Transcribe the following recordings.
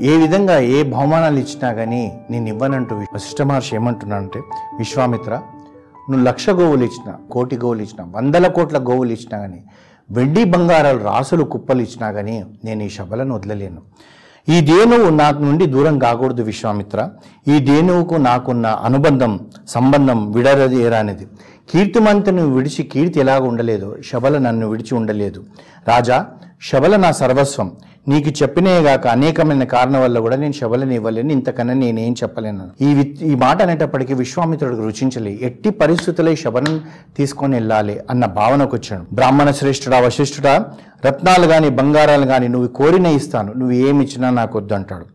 ఏ విధంగా ఏ బహుమానాలు ఇచ్చినా కానీ నేను ఇవ్వనంటూ వశిష్ఠ మహర్షి ఏమంటున్నానంటే విశ్వామిత్ర నువ్వు లక్ష గోవులు ఇచ్చిన కోటి గోవులు ఇచ్చిన వందల కోట్ల గోవులు ఇచ్చినా కానీ వెండి బంగారాలు రాసులు కుప్పలు ఇచ్చినా కానీ నేను ఈ శబలను వదలలేను. ఈ దేనువు నా నుండి దూరం కాకూడదు విశ్వామిత్ర. ఈ దేనువుకు నాకున్న అనుబంధం సంబంధం విడరదేరానిది కీర్తిమంతుని విడిచి కీర్తి ఎలాగ ఉండలేదు శబల నన్ను విడిచి ఉండలేదు. రాజా శబల నా సర్వస్వం. నీకు చెప్పినేగాక అనేకమైన కారణం వల్ల కూడా నేను శబలని ఇవ్వలేను ఇంతకన్నా నేనేం చెప్పలేను. ఈ ఈ మాట అనేటప్పటికీ విశ్వామిత్రుడికి రుచించలే. ఎట్టి పరిస్థితుల్లో శబరం తీసుకొని వెళ్ళాలి అన్న భావనకు వచ్చాడు. బ్రాహ్మణ శ్రేష్ఠుడా వశిష్ఠుడా రత్నాలు కానీ బంగారాలు కానీ నువ్వు కోరిన ఇస్తాను. నువ్వు ఏమి ఇచ్చినా నాకు వద్దు అంటాడు.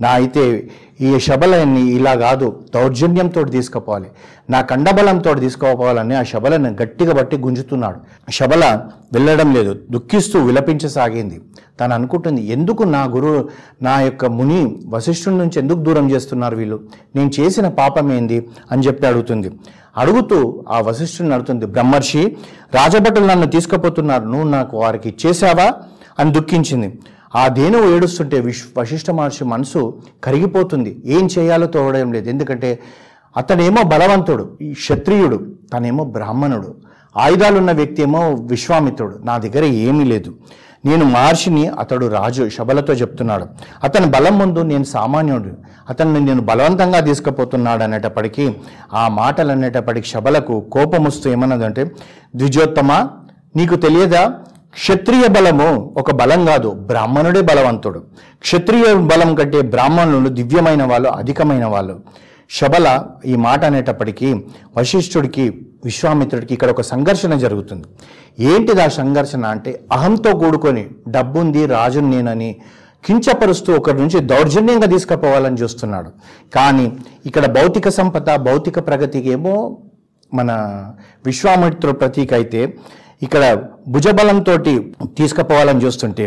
నా అయితే ఈ శబలని ఇలా కాదు దౌర్జన్యంతో తీసుకుపోవాలి. నా కండబలంతో తీసుకుపోవాలని ఆ శబలను గట్టిగా బట్టి గుంజుతున్నాడు. శబల వెళ్ళడం లేదు దుఃఖిస్తూ విలపించసాగింది. తను అనుకుంటుంది ఎందుకు నా గురువు నా యొక్క ముని వశిష్ఠుడి నుంచి ఎందుకు దూరం చేస్తున్నారు వీళ్ళు? నేను చేసిన పాపం ఏంది? అని చెప్పి అడుగుతుంది. అడుగుతూ ఆ వశిష్ఠుని అడుగుతుంది బ్రహ్మర్షి రాజభటులు నన్ను తీసుకుపోతున్నారు. నువ్వు నాకు వారికి ఇచ్చేసావా? అని దుఃఖించింది. ఆ దేనువు ఏడుస్తుంటే విశ్ వశిష్ఠ మహర్షి మనసు కరిగిపోతుంది. ఏం చేయాలో తోడడం లేదు. ఎందుకంటే అతనేమో బలవంతుడు ఈ క్షత్రియుడు తనేమో బ్రాహ్మణుడు. ఆయుధాలున్న వ్యక్తి ఏమో విశ్వామిత్రుడు. నా దగ్గర ఏమీ లేదు. నేను మహర్షిని అతడు రాజు శబలతో చెప్తున్నాడు. అతని బలం ముందు నేను సామాన్యుడు. అతన్ని నేను బలవంతంగా తీసుకుపోతున్నాడు అనేటప్పటికీ ఆ మాటలు అనేటప్పటికి శబలకు కోపం వస్తూ ఏమన్నదంటే ద్విజోత్తమ నీకు తెలియదా? క్షత్రియ బలము ఒక బలం కాదు బ్రాహ్మణుడే బలవంతుడు. క్షత్రియ బలం కంటే బ్రాహ్మణులు దివ్యమైన వాళ్ళు అధికమైన వాళ్ళు. శబల ఈ మాట అనేటప్పటికీ వశిష్ఠుడికి విశ్వామిత్రుడికి ఇక్కడ ఒక సంఘర్షణ జరుగుతుంది. ఏంటిది ఆ సంఘర్షణ అంటే అహంతో కూడుకొని డబ్బుంది రాజుని నేనని కించపరుస్తూ ఒకరి నుంచి దౌర్జన్యంగా తీసుకుపోవాలని చూస్తున్నాడు. కానీ ఇక్కడ భౌతిక సంపద భౌతిక ప్రగతికి ఏమో మన విశ్వామిత్ర ప్రతీక అయితే ఇక్కడ భుజబలంతో తీసుకుపోవాలని చూస్తుంటే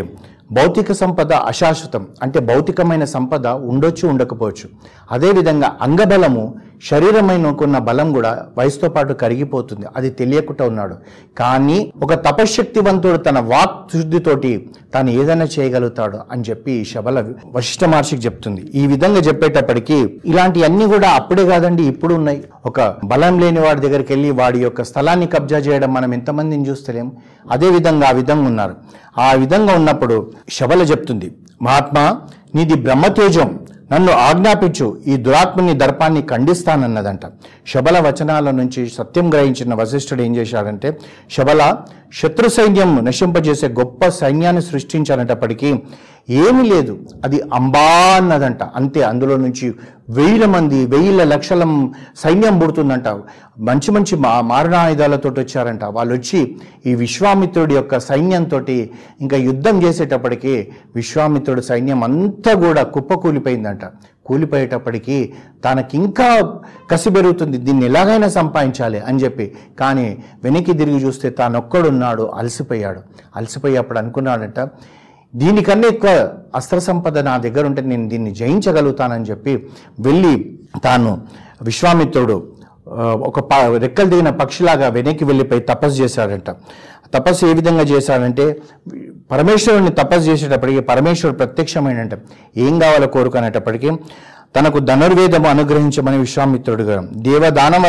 భౌతిక సంపద అశాశ్వతం అంటే భౌతికమైన సంపద ఉండొచ్చు ఉండకపోవచ్చు. అదేవిధంగా అంగబలము శరీరమైన బలం కూడా వయసుతో పాటు కరిగిపోతుంది. అది తెలియకుండా ఉన్నాడు. కానీ ఒక తపశ్శక్తివంతుడు తన వాక్ శుద్ధితోటి తాను ఏదైనా చేయగలుగుతాడు అని చెప్పి శబల వశిష్ఠ మహర్షికి చెప్తుంది. ఈ విధంగా చెప్పేటప్పటికీ ఇలాంటివన్నీ కూడా అప్పుడే కాదండి ఇప్పుడు ఉన్నాయి. ఒక బలం లేని వాడి దగ్గరికి వెళ్ళి వాడి యొక్క స్థలాన్ని కబ్జా చేయడం మనం ఎంతమందిని చూస్తలేము అదే విధంగా ఆ విధంగా ఉన్నారు. ఆ విధంగా ఉన్నప్పుడు శబల చెప్తుంది మహాత్మా నీది బ్రహ్మతేజం. నన్ను ఆజ్ఞాపించు ఈ దురాత్మని దర్పాన్ని ఖండిస్తానన్నదంట. శబల వచనాల నుంచి సత్యం గ్రహించిన వశిష్ఠుడు ఏం చేశాడంటే శబల శత్రు సైన్యం నశింపజేసే గొప్ప సైన్యాన్ని సృష్టించాలంటప్పటికీ ఏమీ లేదు అది అంబా అన్నదంట. అంతే అందులో నుంచి వెయ్యిల మంది వెయ్యిల లక్షల సైన్యం పుడుతుందంట మంచి మంచి మా మారణాయుధాలతో వచ్చారంట. వాళ్ళు వచ్చి ఈ విశ్వామిత్రుడి యొక్క సైన్యంతో ఇంకా యుద్ధం చేసేటప్పటికి విశ్వామిత్రుడి సైన్యం అంతా కూడా కుప్పకూలిపోయిందంట. కూలిపోయేటప్పటికీ తనకింకా కసి పెరుగుతుంది. దీన్ని ఎలాగైనా సంపాదించాలి అని చెప్పి. కానీ వెనక్కి తిరిగి చూస్తే తానొక్కడున్నాడు అలసిపోయాడు. అలసిపోయి అప్పుడు అనుకున్నాడంట దీనికన్నా ఎక్కువ అస్త్ర సంపద నా దగ్గర ఉంటే నేను దీన్ని జయించగలుగుతానని చెప్పి వెళ్ళి తాను విశ్వామిత్రుడు ఒక ప రెక్కలు దిగిన పక్షిలాగా వెనక్కి వెళ్ళిపోయి తపస్సు చేశాడంట. తపస్సు ఏ విధంగా చేశాడంటే పరమేశ్వరుని తపస్సు చేసేటప్పటికీ పరమేశ్వరుడు ప్రత్యక్షమైనంట. ఏం కావాలో కోరుకునేటప్పటికీ తనకు ధనుర్వేదము అనుగ్రహించమని విశ్వామిత్రుడుగా దేవదానవ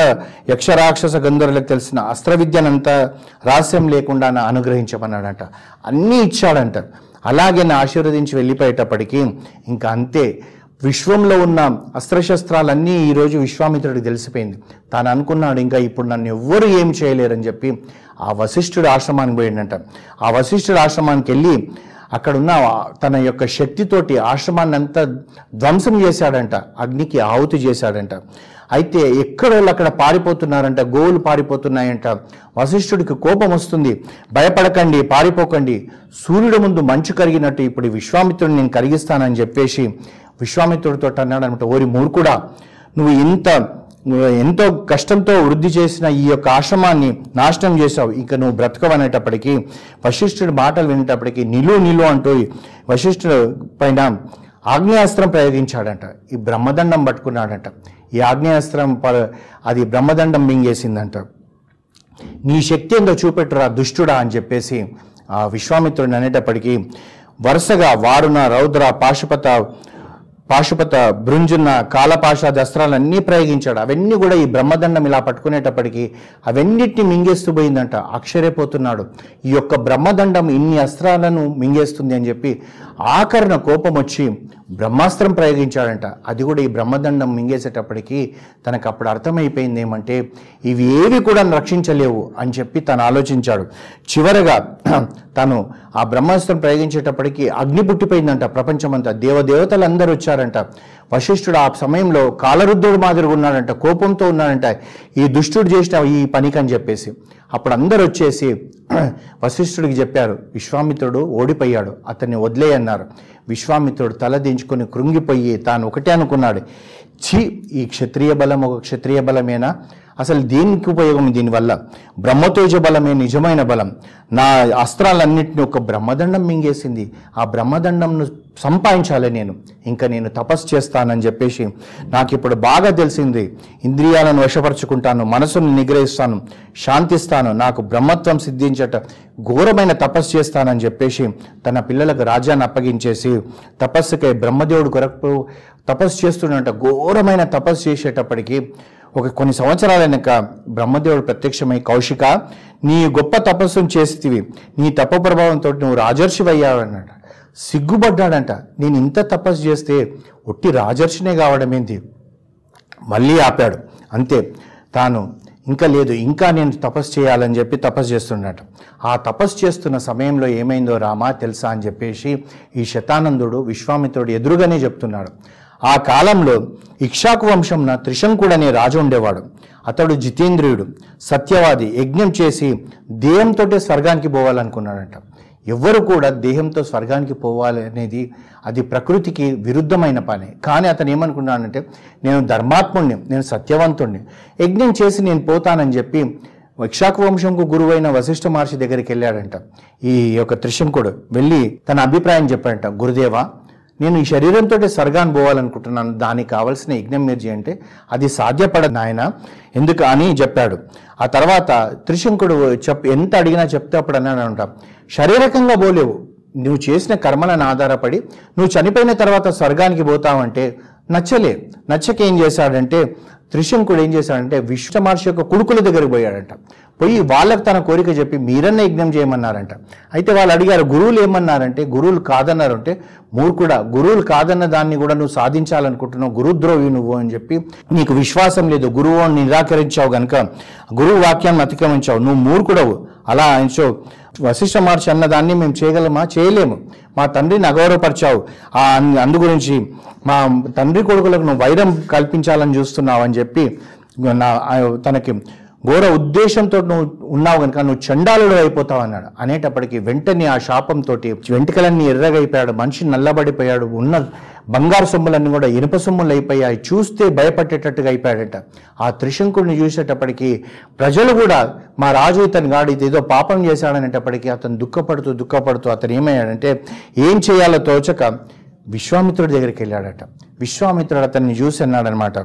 యక్షరాక్షస గంధర్వులకు తెలిసిన అస్త్ర విద్యనంతా రహస్యం లేకుండా నా అనుగ్రహించమన్నాడంట. అన్నీ ఇచ్చాడంట. అలాగే నా ఆశీర్వదించి వెళ్ళిపోయేటప్పటికీ ఇంకా అంతే. విశ్వంలో ఉన్న అస్త్రశస్త్రాలన్నీ ఈరోజు విశ్వామిత్రుడికి తెలిసిపోయింది. తాను అనుకున్నాడు ఇంకా ఇప్పుడు నన్ను ఎవ్వరు ఏం చేయలేరని చెప్పి ఆ వశిష్ఠుడు ఆశ్రమానికి పోయిండంట. ఆ వశిష్ఠుడు ఆశ్రమానికి వెళ్ళి అక్కడున్న తన యొక్క శక్తితోటి ఆశ్రమాన్ని అంతా ధ్వంసం చేశాడంట. అగ్నికి ఆహుతి చేశాడంట. అయితే ఎక్కడ వాళ్ళు అక్కడ పారిపోతున్నారంట? గోవులు పారిపోతున్నాయంట. వశిష్ఠుడికి కోపం వస్తుంది. భయపడకండి పారిపోకండి. సూర్యుడు ముందు మంచు కరిగినట్టు ఇప్పుడు విశ్వామిత్రుడిని నేను కరిగిస్తానని చెప్పేసి విశ్వామిత్రుడితో అన్నాడు అనమాట ఓరి మూర్ఖుడా నువ్వు ఇంత నువ్వు ఎంతో కష్టంతో వృద్ధి చేసిన ఈ యొక్క ఆశ్రమాన్ని నాశనం చేశావు. ఇంకా నువ్వు బ్రతకవనేటప్పటికీ వశిష్ఠుడి మాటలు వినేటప్పటికీ నిలు నిలు అంటూ వశిష్ఠుడు పైన ఆగ్నేయాస్త్రం ప్రయోగించాడంట. ఈ బ్రహ్మదండం పట్టుకున్నాడంట. ఈ ఆగ్నేయాస్త్రం ప- అది బ్రహ్మదండం మింగేసిందంట. నీ శక్తి ఏందో చూపెట్టురా దుష్టుడా అని చెప్పేసి ఆ విశ్వామిత్రుడిని అనేటప్పటికీ వరుసగా వారుణ రౌద్ర పాశుపత పాశుపత బృంజున్న కాలపాష దస్త్రాలన్నీ ప్రయోగించాడు. అవన్నీ కూడా ఈ బ్రహ్మదండం ఇలా పట్టుకునేటప్పటికీ అవన్నిటిని మింగేస్తూ పోయిందంట. అక్షరైపోతున్నాడు ఈ యొక్క బ్రహ్మదండం ఇన్ని అస్త్రాలను మింగేస్తుంది అని చెప్పి ఆకరణ కోపం వచ్చి బ్రహ్మాస్త్రం ప్రయోగించాడంట. అది కూడా ఈ బ్రహ్మదండం మింగేసేటప్పటికీ తనకు అప్పుడు అర్థమైపోయింది ఏమంటే ఇవి ఏవి కూడా రక్షించలేవు అని చెప్పి తను ఆలోచించాడు. చివరగా తను ఆ బ్రహ్మాస్త్రం ప్రయోగించేటప్పటికీ అగ్ని పుట్టిపోయిందంట ప్రపంచమంతా. దేవదేవతలు అందరూ వచ్చారంట వశిష్ఠుడు ఆ సమయంలో కాలరుద్ధుడు మాదిరిగా ఉన్నాడంట కోపంతో ఉన్నాడంట ఈ దుష్టుడు చేసిన ఈ పనికి అని చెప్పేసి. అప్పుడు అందరు వచ్చేసి వశిష్ఠుడికి చెప్పారు విశ్వామిత్రుడు ఓడిపోయాడు అతన్ని వదిలేయన్నారు విశ్వామిత్రుడు తల దించుకొని కృంగిపోయి తాను ఒకటే అనుకున్నాడు. ఛీ ఈ క్షత్రియ బలం ఒక క్షత్రియ బలమేనా? అసలు దేనికి ఉపయోగం దీనివల్ల? బ్రహ్మతేజ బలమే నిజమైన బలం. నా అస్త్రాలన్నింటినీ ఒక బ్రహ్మదండం మింగేసింది. ఆ బ్రహ్మదండంను సంపాదించాలి నేను. ఇంకా నేను తపస్సు చేస్తానని చెప్పేసి నాకు ఇప్పుడు బాగా తెలిసింది. ఇంద్రియాలను వశపరుచుకుంటాను మనసును నిగ్రహిస్తాను శాంతిస్తాను నాకు బ్రహ్మత్వం సిద్ధించట ఘోరమైన తపస్సు చేస్తానని చెప్పేసి తన పిల్లలకు రాజ్యాన్ని అప్పగించేసి తపస్సుకై బ్రహ్మదేవుడు కొరకు తపస్సు చేస్తున్నట ఘోరమైన తపస్సు చేసేటప్పటికీ ఒక కొన్ని సంవత్సరాల వెనక బ్రహ్మదేవుడు ప్రత్యక్షమై కౌశిక నీ గొప్ప తపస్సును చేస్తేవి. నీ తప ప్రభావంతో నువ్వు రాజర్షివయ్యావన్నట సిగ్గుపడ్డాడంట. నేను ఇంత తపస్సు చేస్తే ఒట్టి రాజర్షినే కావడమేంది మళ్ళీ ఆపాడు. అంతే. తాను ఇంకా లేదు. ఇంకా నేను తపస్సు చేయాలని చెప్పి తపస్సు చేస్తున్నాడు ఆ తపస్సు చేస్తున్న సమయంలో ఏమైందో రామా తెలుసా? అని చెప్పేసి ఈ శతానందుడు విశ్వామిత్రుడు ఎదురుగానే చెప్తున్నాడు. ఆ కాలంలో ఇక్షాకు వంశంన త్రిశంకుడు అనే రాజు ఉండేవాడు. అతడు జితేంద్రియుడు సత్యవాది యజ్ఞం చేసి దేహంతో స్వర్గానికి పోవాలనుకున్నాడంట. ఎవ్వరు కూడా దేహంతో స్వర్గానికి పోవాలి అనేది అది ప్రకృతికి విరుద్ధమైన పని. కానీ అతను ఏమనుకున్నాడంటే నేను ధర్మాత్ముణ్ణి నేను సత్యవంతుణ్ణి యజ్ఞం చేసి నేను పోతానని చెప్పి ఇక్షాకు వంశంకు గురువైన వశిష్ఠ మహర్షి దగ్గరికి వెళ్ళాడంట. ఈ యొక్క త్రిశంకుడు వెళ్ళి తన అభిప్రాయం చెప్పాడంట గురుదేవా నేను ఈ శరీరంతో స్వర్గాన్ని పోవాలనుకుంటున్నాను. దానికి కావలసిన యజ్ఞం మీరు చేయంటే అది సాధ్యపడదు నాయన. ఎందుకు అని చెప్పాడు. ఆ తర్వాత త్రిశంకుడు చెప్ ఎంత అడిగినా చెప్తే అప్పుడు అన్నాడంట శారీరకంగా పోలేవు. నువ్వు చేసిన కర్మలను ఆధారపడి నువ్వు చనిపోయిన తర్వాత స్వర్గానికి పోతావంటే నచ్చలే. నచ్చక ఏం చేశాడంటే త్రిశంకుడు ఏం చేశాడంటే విశ్వమహర్షి యొక్క కొడుకుల దగ్గరికి పోయాడంట. పోయి వాళ్ళకు తన కోరిక చెప్పి మీరన్న యజ్ఞం చేయమన్నారంట. అయితే వాళ్ళు అడిగారు గురువులు ఏమన్నారంటే గురువులు కాదన్నారు అంటే మూర్ఖుడా గురువులు కాదన్న దాన్ని కూడా నువ్వు సాధించాలనుకుంటున్నావు గురుద్రోవి నువ్వు అని చెప్పి నీకు విశ్వాసం లేదు గురువుని నిరాకరించావు గనుక గురువు వాక్యాన్ని అతిక్రమించావు నువ్వు మూర్ఖుడవు. అలా ఆయనచో వశిష్ఠ మహర్షి అన్న దాన్ని మేము చేయగలమా? చేయలేము. మా తండ్రిని అగౌరవపరిచావు ఆ అందు గురించి మా తండ్రి కొడుకులకు నువ్వు వైరం కల్పించాలని చూస్తున్నావు అని చెప్పి నా తనకి ఘోర ఉద్దేశంతో నువ్వు ఉన్నావు కనుక నువ్వు చండాలుడు అయిపోతావు అన్నాడు. అనేటప్పటికి వెంటనే ఆ శాపంతో వెంట్రుకలన్నీ ఎర్రగైపోయాడు. మనిషి నల్లబడిపోయాడు. ఉన్న బంగారు సొమ్ములన్నీ కూడా ఇనుప సొమ్ములు అయిపోయాయి. చూస్తే భయపడేటట్టుగా అయిపోయాడట. ఆ త్రిశంకుడిని చూసేటప్పటికి ప్రజలు కూడా మా రాజు ఇతను గాడు ఇది ఏదో పాపం చేశాడనేటప్పటికీ అతను దుఃఖపడుతూ దుఃఖపడుతూ అతను ఏమయ్యాడంటే ఏం చేయాలో తోచక విశ్వామిత్రుడి దగ్గరికి వెళ్ళాడట. విశ్వామిత్రుడు అతన్ని చూసి అన్నాడనమాట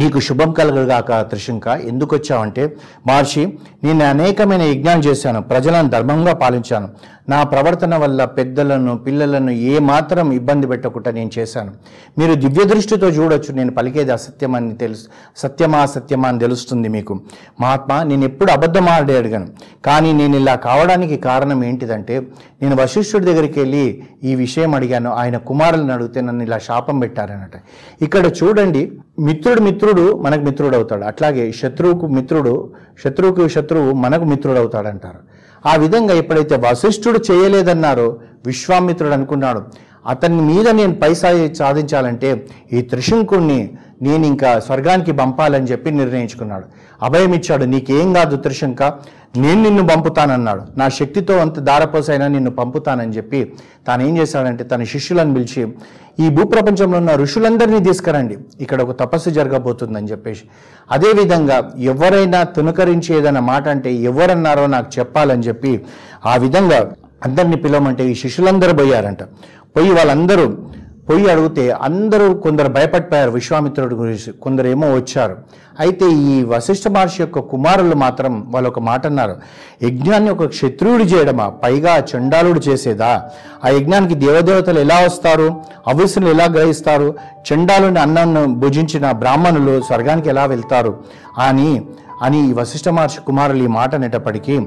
నీకు శుభం కలగగాక త్రిశంక ఎందుకు వచ్చావంటే మహర్షి నేను అనేకమైన యజ్ఞాలు చేశాను ప్రజలను ధర్మంగా పాలించాను. నా ప్రవర్తన వల్ల పెద్దలను పిల్లలను ఏ మాత్రం ఇబ్బంది పెట్టకుండా నేను చేశాను. మీరు దివ్య దృష్టితో చూడొచ్చు నేను పలికేది అసత్యమని తెలుసు సత్యమా అసత్యమా అని తెలుస్తుంది మీకు. మహాత్మా నేను ఎప్పుడు అబద్ధం ఆడే అడిగాను. కానీ నేను ఇలా కావడానికి కారణం ఏంటిదంటే నేను వశిష్ఠుడి దగ్గరికి వెళ్ళి ఈ విషయం అడిగాను. ఆయన కుమారులను అడిగితే నన్ను ఇలా శాపం పెట్టారనట ఇక్కడ చూడండి మిత్రుడు మిత్రుడు మనకు మిత్రుడు అవుతాడు అట్లాగే శత్రువుకు మిత్రుడు శత్రువుకు శత్రువు మనకు మిత్రుడు అవుతాడంటారు ఆ విధంగా ఎప్పుడైతే వశిష్ఠుడు చేయలేదన్నారో విశ్వామిత్రుడు అనుకున్నాడు. అతని మీద నేను పైసా సాధించాలంటే ఈ త్రిశంకుణ్ణి నేను ఇంకా స్వర్గానికి పంపాలని చెప్పి నిర్ణయించుకున్నాడు. అభయం ఇచ్చాడు నీకేం కాదు త్రిశంక నేను నిన్ను పంపుతానన్నాడు. నా శక్తితో అంత దారపోసైనా నిన్ను పంపుతానని చెప్పి తాను ఏం చేశాడంటే తన శిష్యులను పిలిచి ఈ భూప్రపంచంలో ఉన్న ఋషులందరినీ తీసుకురండి ఇక్కడ ఒక తపస్సు జరగబోతుందని చెప్పేసి. అదేవిధంగా ఎవరైనా తునకరించి ఏదైనా మాట అంటే ఎవరన్నారో నాకు చెప్పాలని చెప్పి ఆ విధంగా అందరినీ పిలవమంటే ఈ శిష్యులందరూ పోయారంట. పోయి వాళ్ళందరూ పోయి అడిగితే అందరూ కొందరు భయపడిపోయారు. విశ్వామిత్రుడి గురించి కొందరేమో వచ్చారు. అయితే ఈ వశిష్ఠ మహర్షి యొక్క కుమారులు మాత్రం వాళ్ళు ఒక మాట అన్నారు యజ్ఞాన్ని ఒక క్షత్రియుడు చేయడమా? పైగా చండాలుడు చేసేదా? ఆ యజ్ఞానికి దేవదేవతలు ఎలా వస్తారు? అవిసులు ఎలా గ్రహిస్తారు? చండాలుని అన్నాన్ని భుజించిన బ్రాహ్మణులు స్వర్గానికి ఎలా వెళ్తారు? అని అని ఈ వశిష్ఠ మహర్షి కుమారులు ఈ మాట అనేటప్పటికీ